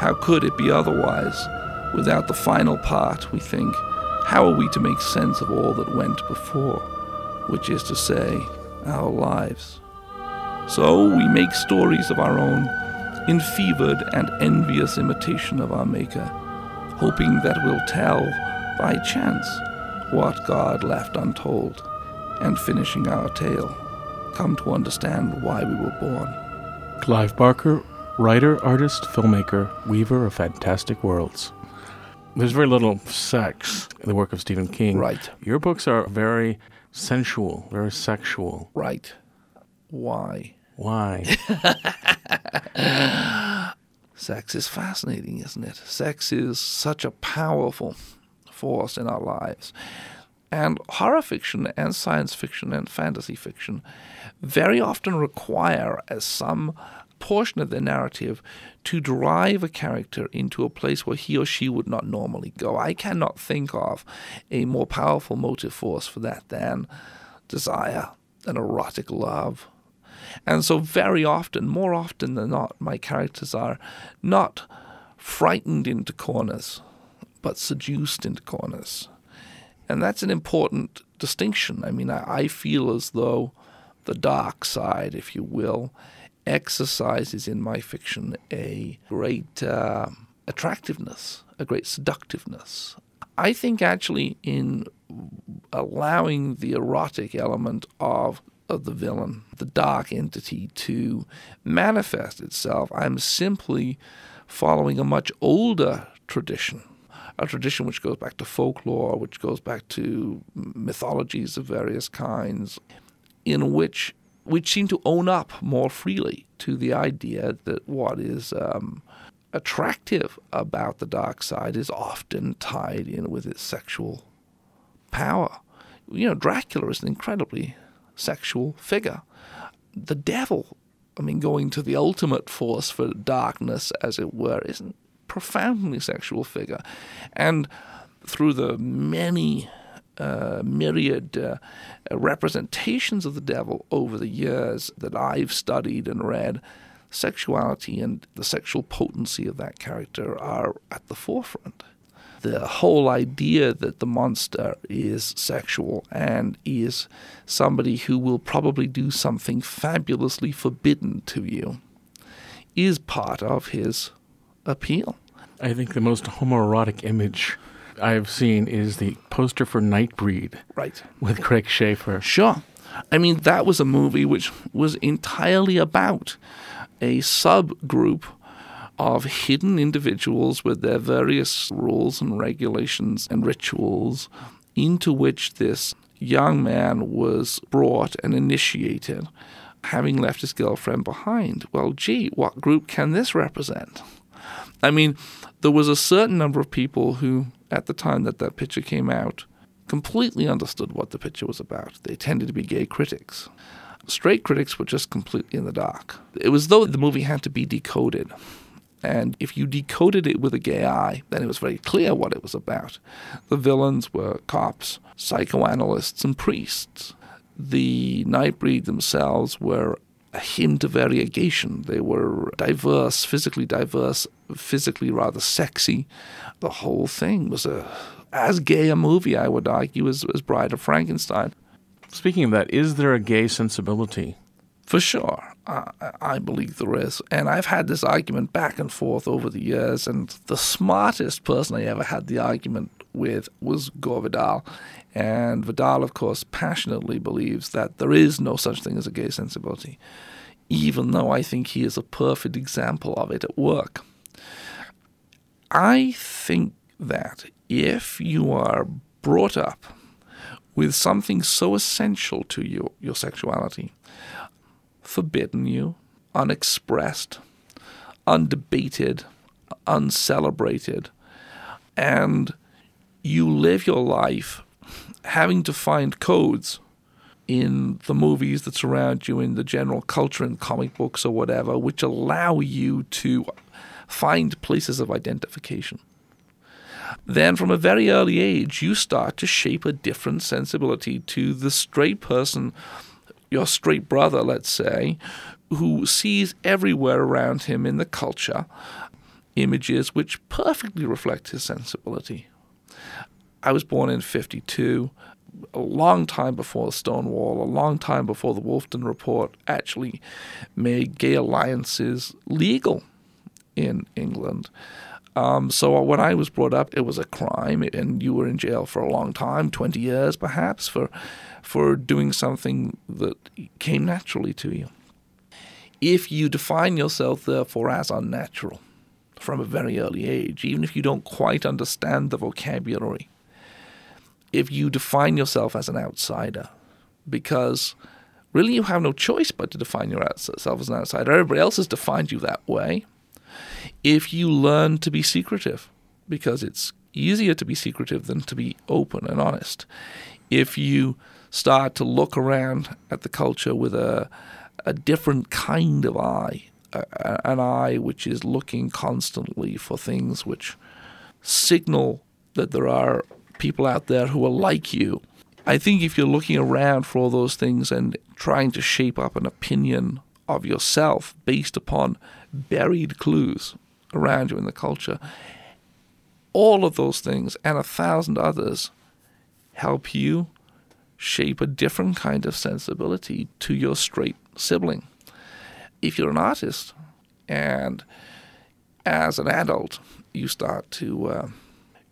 How could it be otherwise? Without the final part, we think, how are we to make sense of all that went before, which is to say, our lives? So we make stories of our own, in fevered and envious imitation of our Maker, hoping that we'll tell, by chance, what God left untold, and finishing our tale, come to understand why we were born. Clive Barker, writer, artist, filmmaker, weaver of fantastic worlds. There's very little sex in the work of Stephen King. Right. Your books are very sensual, very sexual. Right. Why? Why? Sex is fascinating, isn't it? Sex is such a powerful force in our lives. And horror fiction and science fiction and fantasy fiction very often require, as some portion of the narrative, to drive a character into a place where he or she would not normally go. I cannot think of a more powerful motive force for that than desire and erotic love. And so, very often, more often than not, my characters are not frightened into corners, but seduced into corners. And that's an important distinction. I mean, I, I feel as though the dark side, if you will, exercises in my fiction a great uh, attractiveness, a great seductiveness. I think actually in allowing the erotic element of of the villain, the dark entity, to manifest itself. I'm simply following a much older tradition, a tradition which goes back to folklore, which goes back to mythologies of various kinds, in which which seem to own up more freely to the idea that what is um, attractive about the dark side is often tied in with its sexual power. You know, Dracula is an incredibly sexual figure. The devil, I mean, going to the ultimate force for darkness, as it were, is a profoundly sexual figure. And through the many uh, myriad uh, representations of the devil over the years that I've studied and read, sexuality and the sexual potency of that character are at the forefront. The whole idea that the monster is sexual and is somebody who will probably do something fabulously forbidden to you is part of his appeal. I think the most homoerotic image I've seen is the poster for Nightbreed. Right. With Craig Sheffer. Sure. I mean, that was a movie which was entirely about a subgroup of hidden individuals with their various rules and regulations and rituals into which this young man was brought and initiated, having left his girlfriend behind. Well, gee, what group can this represent? I mean, there was a certain number of people who, at the time that that picture came out, completely understood what the picture was about. They tended to be gay critics. Straight critics were just completely in the dark. It was though the movie had to be decoded. And if you decoded it with a gay eye, then it was very clear what it was about. The villains were cops, psychoanalysts, and priests. The Nightbreed themselves were a hint of variegation. They were diverse, physically diverse, physically rather sexy. The whole thing was a as gay a movie, I would argue, as, as Bride of Frankenstein. Speaking of that, is there a gay sensibility? For sure. I, I believe there is. And I've had this argument back and forth over the years, and the smartest person I ever had the argument with was Gore Vidal. And Vidal, of course, passionately believes that there is no such thing as a gay sensibility, even though I think he is a perfect example of it at work. I think that if you are brought up with something so essential to you, your sexuality, forbidden you, unexpressed, undebated, uncelebrated, and you live your life having to find codes in the movies that surround you, in the general culture, in comic books or whatever, which allow you to find places of identification then from a very early age, you start to shape a different sensibility to the straight person, your straight brother, let's say, who sees everywhere around him in the culture images which perfectly reflect his sensibility. I was born in 52, a long time before Stonewall, a long time before the Wolfenden Report actually made gay alliances legal in England. Um, so when I was brought up, it was a crime, and you were in jail for a long time, twenty years perhaps, for for doing something that came naturally to you. If you define yourself, therefore, as unnatural from a very early age, even if you don't quite understand the vocabulary, if you define yourself as an outsider, because really you have no choice but to define yourself as an outsider. Everybody else has defined you that way if you learn to be secretive, because it's easier to be secretive than to be open and honest. If you start to look around at the culture with a, a different kind of eye, a, an eye which is looking constantly for things which signal that there are people out there who are like you. I think if you're looking around for all those things and trying to shape up an opinion of yourself based upon buried clues around you in the culture. All of those things and a thousand others help you shape a different kind of sensibility to your straight sibling. If you're an artist and as an adult you start to uh,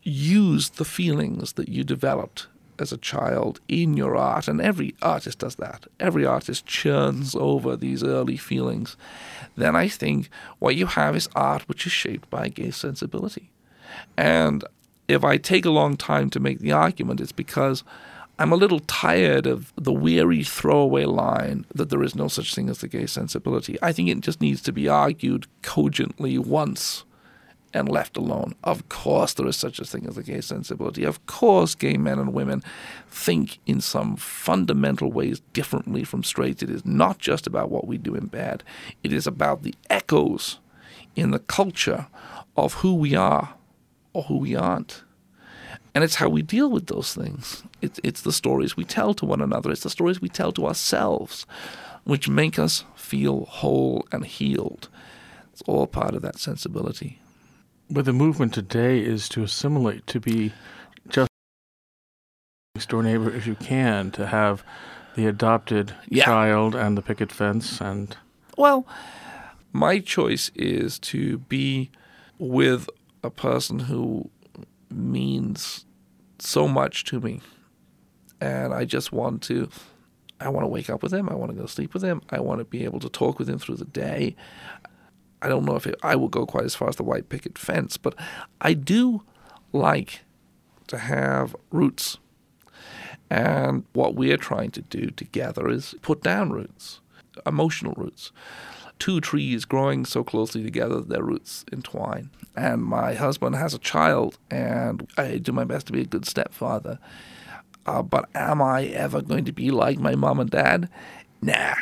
use the feelings that you developed as a child in your art, and every artist does that. Every artist churns over these early feelings. Then I think what you have is art which is shaped by gay sensibility. And if I take a long time to make the argument, it's because I'm a little tired of the weary throwaway line that there is no such thing as the gay sensibility. I think it just needs to be argued cogently once and left alone. Of course, there is such a thing as a gay sensibility. Of course, gay men and women think in some fundamental ways differently from straights. It is not just about what we do in bed, it is about the echoes in the culture of who we are or who we aren't. And it's how we deal with those things. It's, it's the stories we tell to one another, it's the stories we tell to ourselves, which make us feel whole and healed. It's all part of that sensibility. But the movement today is to assimilate, to be just next door neighbor if you can, to have the adopted Yeah. child and the picket fence and Well, my choice is to be with a person who means so much to me. And I just want to I want to wake up with him, I want to go sleep with him, I want to be able to talk with him through the day. I don't know if it, I will go quite as far as the white picket fence, but I do like to have roots. And what we're trying to do together is put down roots, emotional roots. Two trees growing so closely together that their roots entwine. And my husband has a child, and I do my best to be a good stepfather. Uh, but am I ever going to be like my mom and dad? Nah.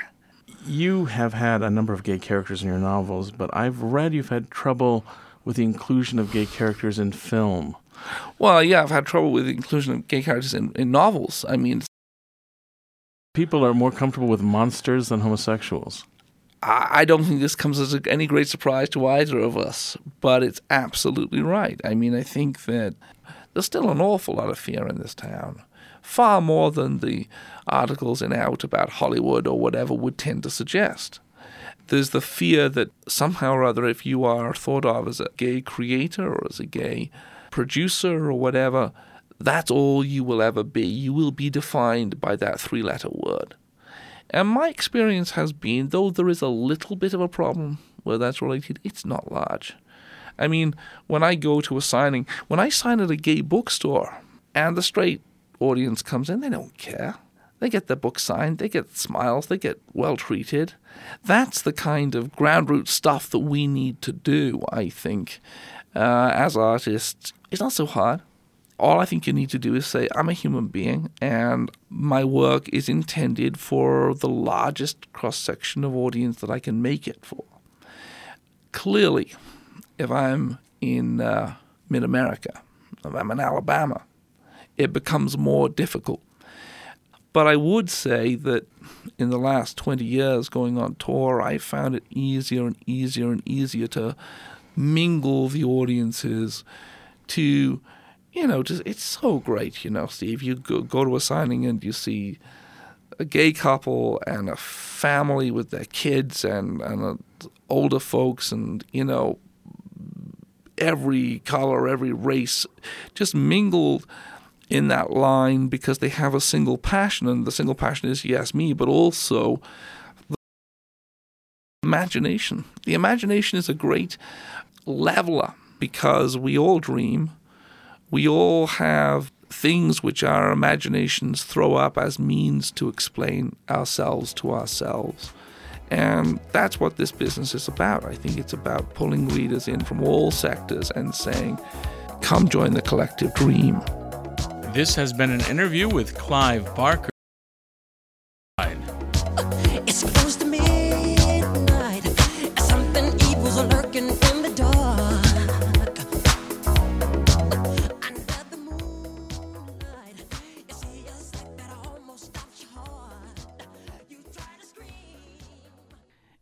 You have had a number of gay characters in your novels, but I've read you've had trouble with the inclusion of gay characters in film. Well, yeah, I've had trouble with the inclusion of gay characters in, in novels. I mean, People are more comfortable with monsters than homosexuals. I I don't think this comes as a, any great surprise to either of us, but it's absolutely right. I mean, I think that there's still an awful lot of fear in this town, far more than the articles in Out about Hollywood or whatever would tend to suggest. There's the fear that somehow or other, if you are thought of as a gay creator or as a gay producer or whatever, that's all you will ever be. You will be defined by that three letter word. And my experience has been, though there is a little bit of a problem where that's related, it's not large. I mean, when I go to a signing, when I sign at a gay bookstore and the straight audience comes in, they don't care. They get their book signed, they get smiles, they get well treated. That's the kind of ground root stuff that we need to do, I think, uh, as artists. It's not so hard all I think you need to do is say, I'm a human being and my work is intended for the largest cross section of audience that I can make it for. Clearly, if I'm in uh, mid America, if I'm in Alabama, it becomes more difficult. But I would say that in the last 20 years going on tour, I found it easier and easier and easier to mingle the audiences, to you know, just it's so great, you know, Steve. You go, go to a signing and you see a gay couple and a family with their kids and and older folks and you know every color, every race, just mingled in that line because they have a single passion, and the single passion is yes, me, but also the imagination. The imagination is a great leveler because we all dream we all have things which our imaginations throw up as means to explain ourselves to ourselves. And that's what this business is about. I think it's about pulling readers in from all sectors and saying, come join the collective dream. This has been an interview with Clive Barker. It's close to midnight. Something evil's lurking in the dark.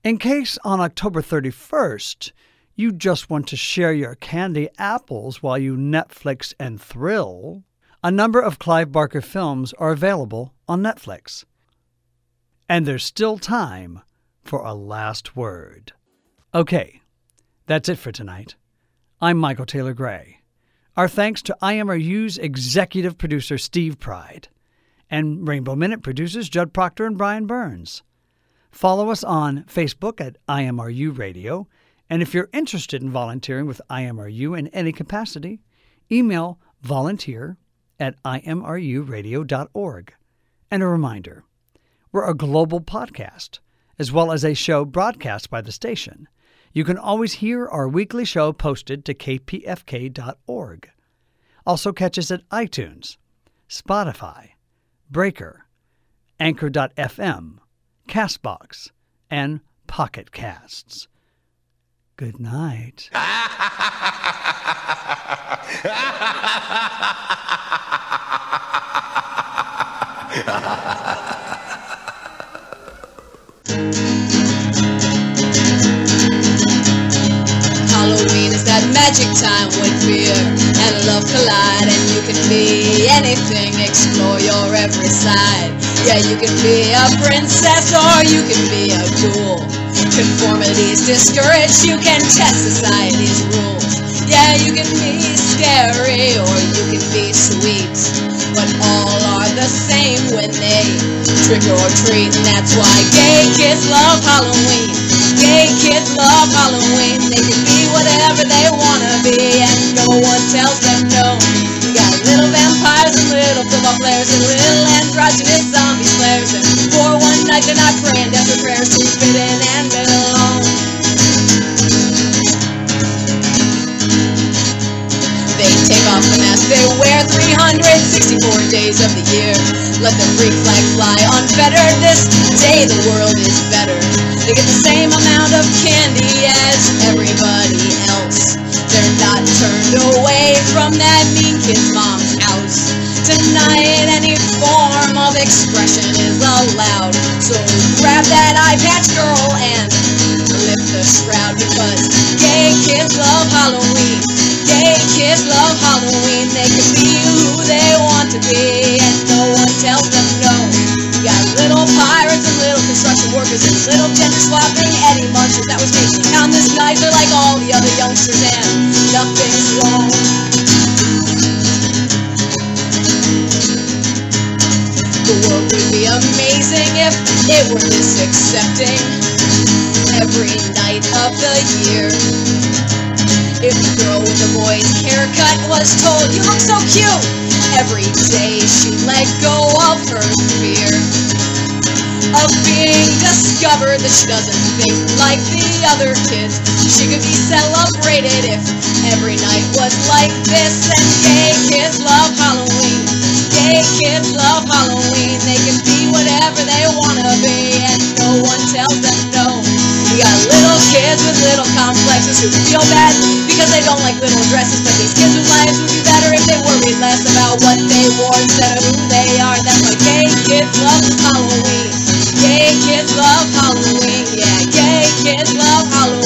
In case on October 31st you just want to share your candy apples while you Netflix and thrill, a number of Clive Barker films are available on Netflix. And there's still time for a last word. Okay, that's it for tonight. I'm Michael Taylor Gray. Our thanks to IMRU's executive producer Steve Pride and Rainbow Minute producers Judd Proctor and Brian Burns. Follow us on Facebook at IMRU Radio, and if you're interested in volunteering with IMRU in any capacity, email volunteer at imruradio.org. And a reminder we're a global podcast, as well as a show broadcast by the station. You can always hear our weekly show posted to kpfk.org. Also, catch us at iTunes, Spotify, Breaker, Anchor.fm, Castbox, and Pocket Casts. Good night. Halloween is that magic time when fear and love collide, and you can be anything, explore your every side. Yeah, you can be a princess or you can be a ghoul. is discouraged, you can test society's rules. Yeah, you can be scary or you can be sweet, but all are the same when they trick or treat, and that's why gay kids love Halloween. Gay kids love Halloween. They can be whatever they wanna be, and no one tells them no. We got little vampires and little football players and little androgynous zombie slayers, and for one night they're not praying desperate prayers to fit and belong. They take off the mask they wear 364 days of the year. Let the freak flag fly unfettered. This day the world is better. They get the same amount of candy as everybody else. They're not turned away from that mean kid's house. Tonight any form of expression is allowed. So grab that eye patch girl and lift the shroud because gay kids love Halloween. Gay kids love Halloween. They can be who they want to be, and no one tells them no. We got little pirates and little construction workers and little gender swapping Eddie Munchers. That was me. This night they're like all the other youngsters, and nothing's wrong. The world would be amazing if it were this accepting every night of the year. If the girl with the boy's haircut was told, You look so cute, every day she'd let go of her fear of being discovered that she doesn't think like the other kids. She could be celebrated if every night was like this. And gay kids love Halloween. They kids love Halloween. They can be whatever they want to be, and no one tells them no. We got little kids with little complexes who feel bad because they don't like little dresses, but these kids with lives would be better if they worried less about what they wore instead of who they are. That's why gay kids love Halloween. Gay kids love Halloween. Yeah, gay kids love Halloween.